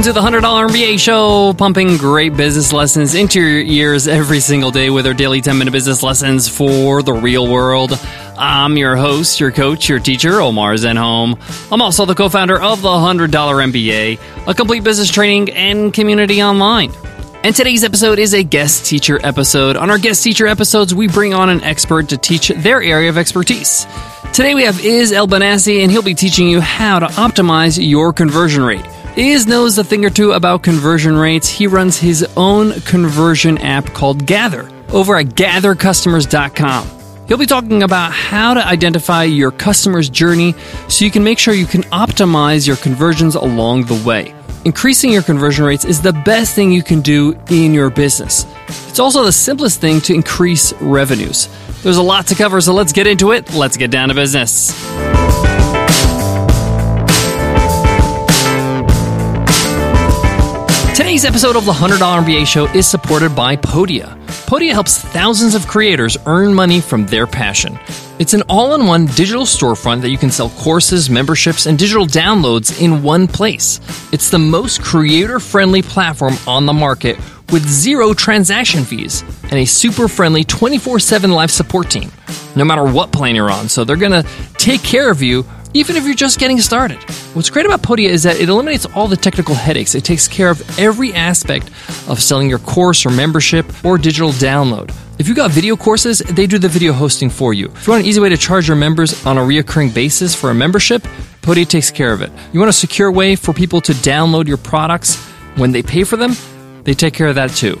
Welcome to the $100 MBA show, pumping great business lessons into your ears every single day with our daily 10 minute business lessons for the real world. I'm your host, your coach, your teacher, Omar Zenhom. I'm also the co founder of the $100 MBA, a complete business training and community online. And today's episode is a guest teacher episode. On our guest teacher episodes, we bring on an expert to teach their area of expertise. Today we have Iz El-Bahnasy, and he'll be teaching you how to optimize your conversion rate. Iz knows a thing or two about conversion rates. He runs his own conversion app called Gather over at gathercustomers.com. He'll be talking about how to identify your customer's journey so you can make sure you can optimize your conversions along the way. Increasing your conversion rates is the best thing you can do in your business. It's also the simplest thing to increase revenues. There's a lot to cover, so let's get into it. Let's get down to business. Today's episode of the $100 MBA show is supported by Podia. Podia helps thousands of creators earn money from their passion. It's an all in one digital storefront that you can sell courses, memberships, and digital downloads in one place. It's the most creator friendly platform on the market with zero transaction fees and a super friendly 24 7 live support team, no matter what plan you're on. So they're going to take care of you even if you're just getting started. What's great about Podia is that it eliminates all the technical headaches. It takes care of every aspect of selling your course or membership or digital download. If you've got video courses, they do the video hosting for you. If you want an easy way to charge your members on a reoccurring basis for a membership, Podia takes care of it. You want a secure way for people to download your products when they pay for them? They take care of that too.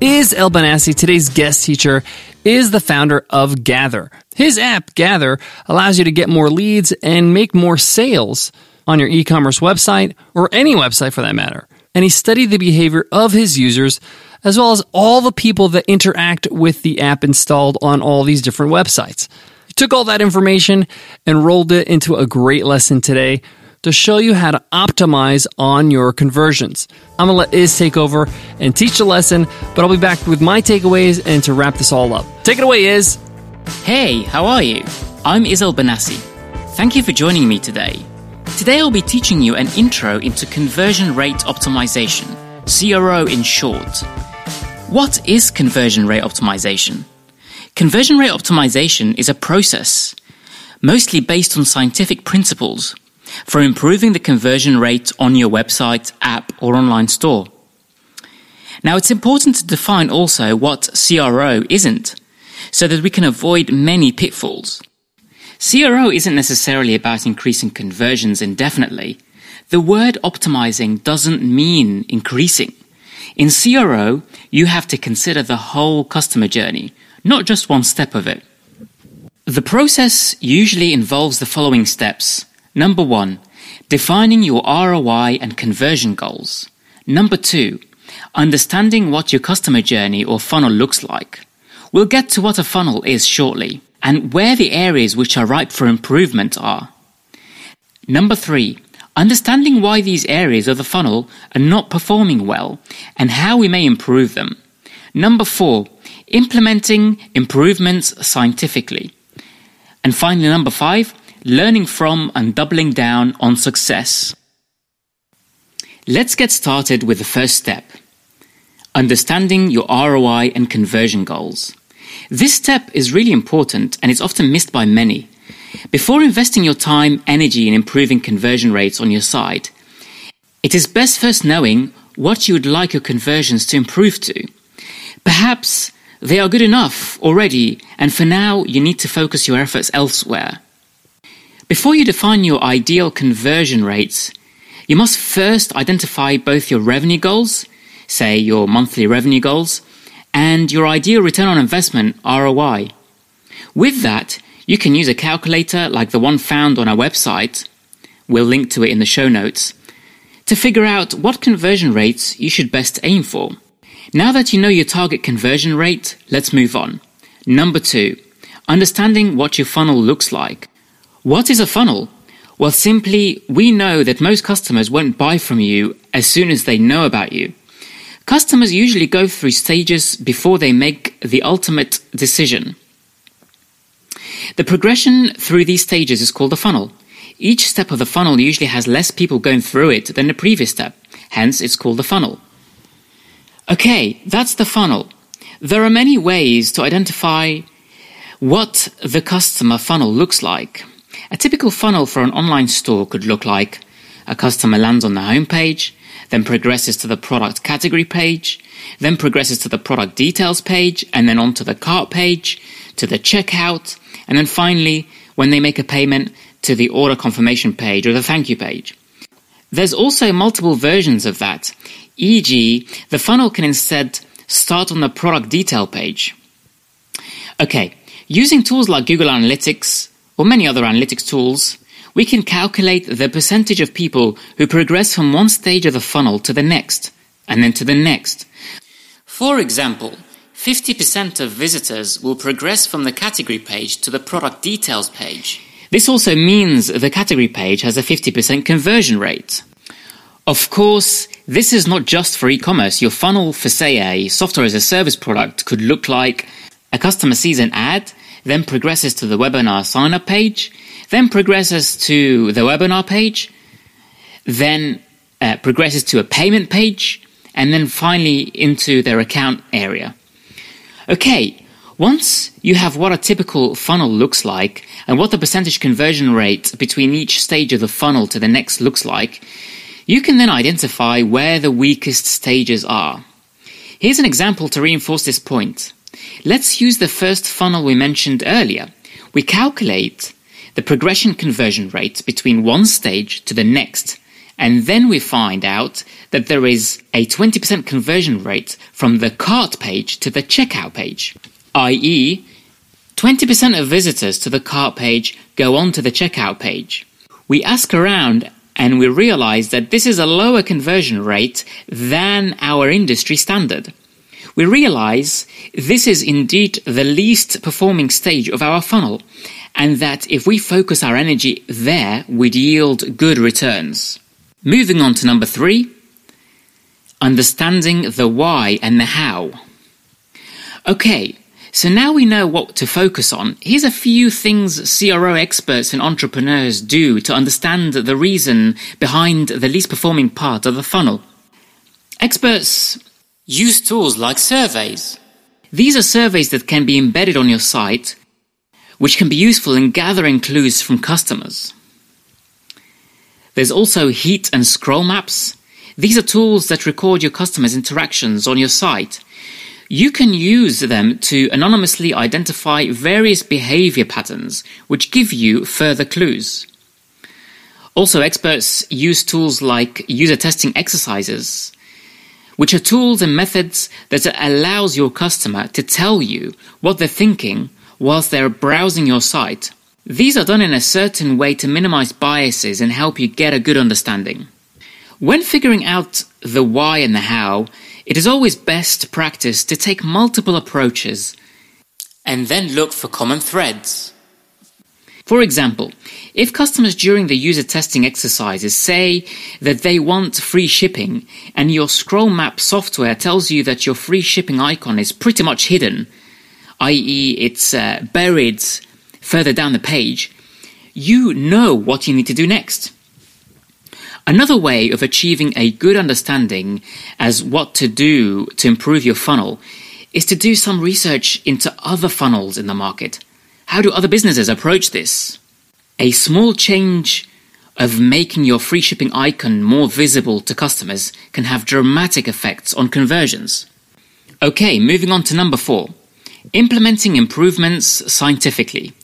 Iz El-Bahnasy, today's guest teacher, is the founder of Gather. His app, Gather, allows you to get more leads and make more sales on your e commerce website or any website for that matter. And he studied the behavior of his users as well as all the people that interact with the app installed on all these different websites. He took all that information and rolled it into a great lesson today to show you how to optimize on your conversions. I'm gonna let Iz take over and teach the lesson, but I'll be back with my takeaways and to wrap this all up. Take it away, Iz. Hey, how are you? I'm Iz El-Bahnasy. Thank you for joining me today. Today I'll be teaching you an intro into conversion rate optimization, CRO in short. What is conversion rate optimization? Conversion rate optimization is a process, mostly based on scientific principles, for improving the conversion rate on your website, app, or online store. Now, it's important to define also what CRO isn't, so that we can avoid many pitfalls. CRO isn't necessarily about increasing conversions indefinitely. The word optimizing doesn't mean increasing. In CRO, you have to consider the whole customer journey, not just one step of it. The process usually involves the following steps. Number one, defining your ROI and conversion goals. Number two, understanding what your customer journey or funnel looks like. We'll get to what a funnel is shortly and where the areas which are ripe for improvement are. Number three, understanding why these areas of the funnel are not performing well and how we may improve them. Number four, implementing improvements scientifically. And finally, number five, learning from and doubling down on success. Let's get started with the first step understanding your ROI and conversion goals. This step is really important and is often missed by many. Before investing your time, energy in improving conversion rates on your site, it is best first knowing what you would like your conversions to improve to. Perhaps they are good enough already, and for now you need to focus your efforts elsewhere. Before you define your ideal conversion rates, you must first identify both your revenue goals, say your monthly revenue goals, and your ideal return on investment ROI. With that, you can use a calculator like the one found on our website, we'll link to it in the show notes, to figure out what conversion rates you should best aim for. Now that you know your target conversion rate, let's move on. Number two, understanding what your funnel looks like. What is a funnel? Well, simply, we know that most customers won't buy from you as soon as they know about you. Customers usually go through stages before they make the ultimate decision. The progression through these stages is called a funnel. Each step of the funnel usually has less people going through it than the previous step, hence, it's called a funnel. Okay, that's the funnel. There are many ways to identify what the customer funnel looks like. A typical funnel for an online store could look like a customer lands on the homepage, then progresses to the product category page, then progresses to the product details page, and then onto the cart page, to the checkout, and then finally, when they make a payment, to the order confirmation page or the thank you page. There's also multiple versions of that, e.g., the funnel can instead start on the product detail page. Okay, using tools like Google Analytics or many other analytics tools, we can calculate the percentage of people who progress from one stage of the funnel to the next, and then to the next. For example, 50% of visitors will progress from the category page to the product details page. This also means the category page has a 50% conversion rate. Of course, this is not just for e-commerce. Your funnel for, say, a software as a service product could look like a customer sees an ad, then progresses to the webinar sign up page, then progresses to the webinar page, then uh, progresses to a payment page, and then finally into their account area. Okay, once you have what a typical funnel looks like and what the percentage conversion rate between each stage of the funnel to the next looks like, you can then identify where the weakest stages are. Here's an example to reinforce this point. Let's use the first funnel we mentioned earlier. We calculate the progression conversion rate between one stage to the next, and then we find out that there is a 20% conversion rate from the cart page to the checkout page, i.e., 20% of visitors to the cart page go on to the checkout page. We ask around and we realize that this is a lower conversion rate than our industry standard. We realize this is indeed the least performing stage of our funnel and that if we focus our energy there, we'd yield good returns. Moving on to number three understanding the why and the how. Okay, so now we know what to focus on. Here's a few things CRO experts and entrepreneurs do to understand the reason behind the least performing part of the funnel. Experts use tools like surveys. These are surveys that can be embedded on your site which can be useful in gathering clues from customers. There's also heat and scroll maps. These are tools that record your customers' interactions on your site. You can use them to anonymously identify various behavior patterns, which give you further clues. Also, experts use tools like user testing exercises, which are tools and methods that allows your customer to tell you what they're thinking whilst they're browsing your site. These are done in a certain way to minimize biases and help you get a good understanding. When figuring out the why and the how, it is always best practice to take multiple approaches and then look for common threads. For example, if customers during the user testing exercises say that they want free shipping and your scroll map software tells you that your free shipping icon is pretty much hidden, i.e., it's uh, buried further down the page, you know what you need to do next. Another way of achieving a good understanding as what to do to improve your funnel is to do some research into other funnels in the market. How do other businesses approach this? A small change of making your free shipping icon more visible to customers can have dramatic effects on conversions. Okay, moving on to number four Implementing improvements scientifically.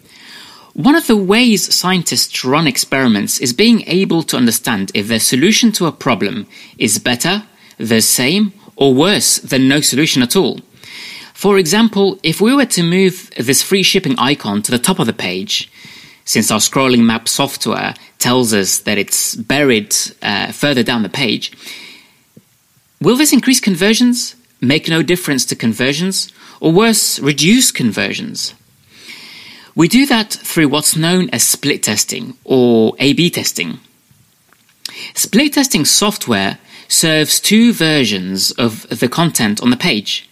One of the ways scientists run experiments is being able to understand if their solution to a problem is better, the same, or worse than no solution at all. For example, if we were to move this free shipping icon to the top of the page, since our scrolling map software tells us that it's buried uh, further down the page, will this increase conversions? make no difference to conversions, or worse, reduce conversions. We do that through what's known as split testing or A B testing. Split testing software serves two versions of the content on the page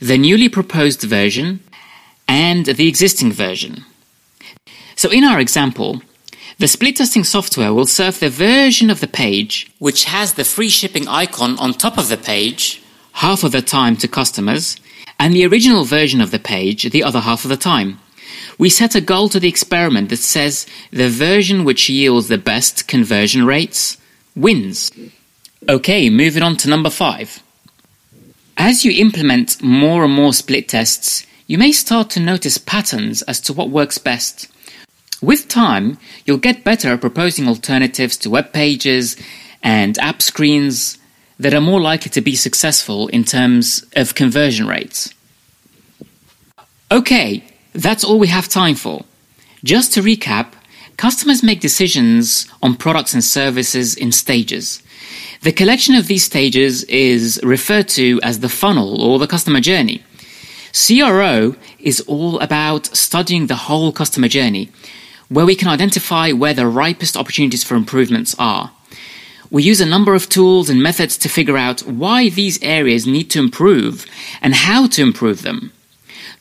the newly proposed version and the existing version. So, in our example, the split testing software will serve the version of the page which has the free shipping icon on top of the page half of the time to customers and the original version of the page the other half of the time. We set a goal to the experiment that says the version which yields the best conversion rates wins. Okay, moving on to number five. As you implement more and more split tests, you may start to notice patterns as to what works best. With time, you'll get better at proposing alternatives to web pages and app screens that are more likely to be successful in terms of conversion rates. Okay, that's all we have time for. Just to recap, customers make decisions on products and services in stages. The collection of these stages is referred to as the funnel or the customer journey. CRO is all about studying the whole customer journey, where we can identify where the ripest opportunities for improvements are. We use a number of tools and methods to figure out why these areas need to improve and how to improve them.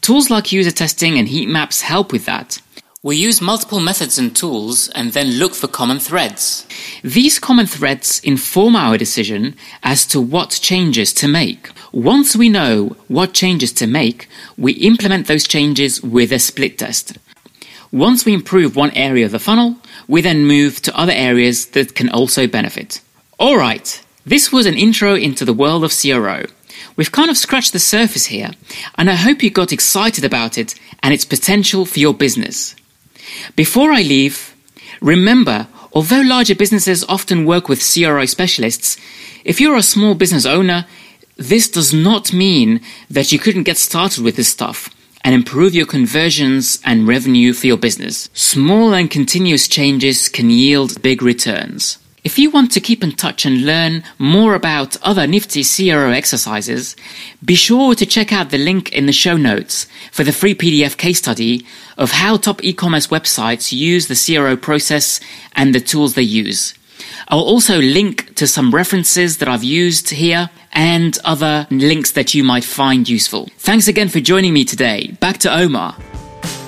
Tools like user testing and heat maps help with that. We use multiple methods and tools and then look for common threads. These common threads inform our decision as to what changes to make. Once we know what changes to make, we implement those changes with a split test. Once we improve one area of the funnel, we then move to other areas that can also benefit. Alright, this was an intro into the world of CRO. We've kind of scratched the surface here, and I hope you got excited about it and its potential for your business. Before I leave, remember, although larger businesses often work with CRO specialists, if you're a small business owner, this does not mean that you couldn't get started with this stuff and improve your conversions and revenue for your business. Small and continuous changes can yield big returns. If you want to keep in touch and learn more about other nifty CRO exercises, be sure to check out the link in the show notes for the free PDF case study of how top e-commerce websites use the CRO process and the tools they use. I'll also link to some references that I've used here and other links that you might find useful. Thanks again for joining me today. Back to Omar.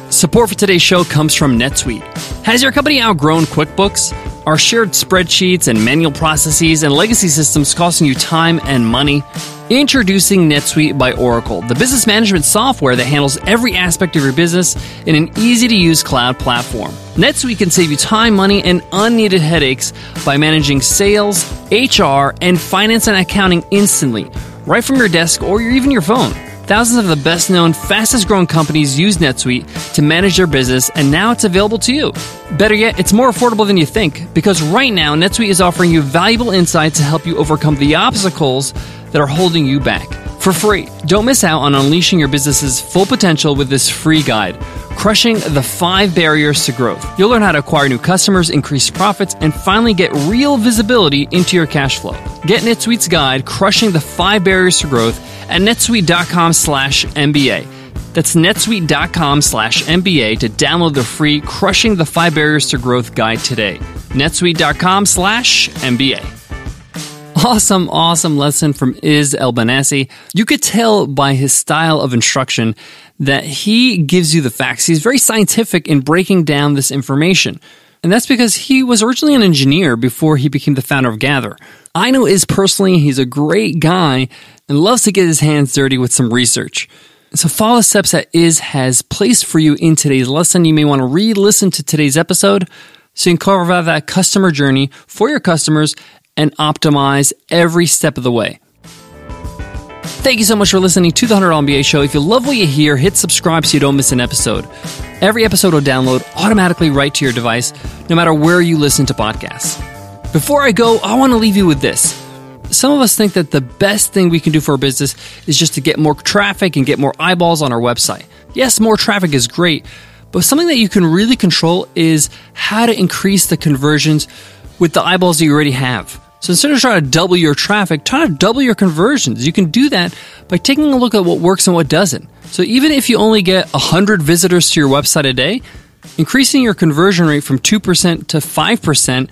Support for today's show comes from NetSuite. Has your company outgrown QuickBooks? Are shared spreadsheets and manual processes and legacy systems costing you time and money? Introducing NetSuite by Oracle, the business management software that handles every aspect of your business in an easy to use cloud platform. NetSuite can save you time, money, and unneeded headaches by managing sales, HR, and finance and accounting instantly, right from your desk or even your phone. Thousands of the best known, fastest growing companies use NetSuite to manage their business, and now it's available to you. Better yet, it's more affordable than you think because right now NetSuite is offering you valuable insights to help you overcome the obstacles that are holding you back for free. Don't miss out on unleashing your business's full potential with this free guide, Crushing the Five Barriers to Growth. You'll learn how to acquire new customers, increase profits, and finally get real visibility into your cash flow. Get NetSuite's guide, Crushing the Five Barriers to Growth, at netsuite.com slash MBA. That's netsuite.com slash MBA to download the free Crushing the Five Barriers to Growth guide today. netsuite.com slash MBA. Awesome, awesome lesson from Iz El-Bahnasy. You could tell by his style of instruction that he gives you the facts. He's very scientific in breaking down this information. And that's because he was originally an engineer before he became the founder of Gather. I know Iz personally, he's a great guy and loves to get his hands dirty with some research. So follow the steps that Iz has placed for you in today's lesson. You may want to re-listen to today's episode so you can carve out that customer journey for your customers and optimize every step of the way. Thank you so much for listening to the $100 MBA show. If you love what you hear, hit subscribe so you don't miss an episode. Every episode will download automatically right to your device, no matter where you listen to podcasts. Before I go, I want to leave you with this. Some of us think that the best thing we can do for our business is just to get more traffic and get more eyeballs on our website. Yes, more traffic is great, but something that you can really control is how to increase the conversions with the eyeballs that you already have. So instead of trying to double your traffic, try to double your conversions. You can do that by taking a look at what works and what doesn't. So even if you only get 100 visitors to your website a day, increasing your conversion rate from 2% to 5%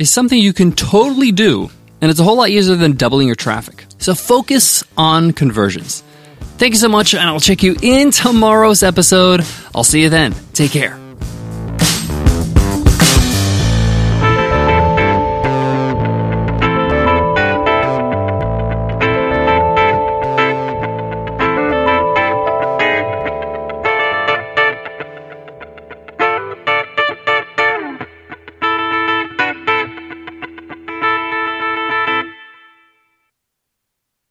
is something you can totally do, and it's a whole lot easier than doubling your traffic. So focus on conversions. Thank you so much, and I'll check you in tomorrow's episode. I'll see you then. Take care.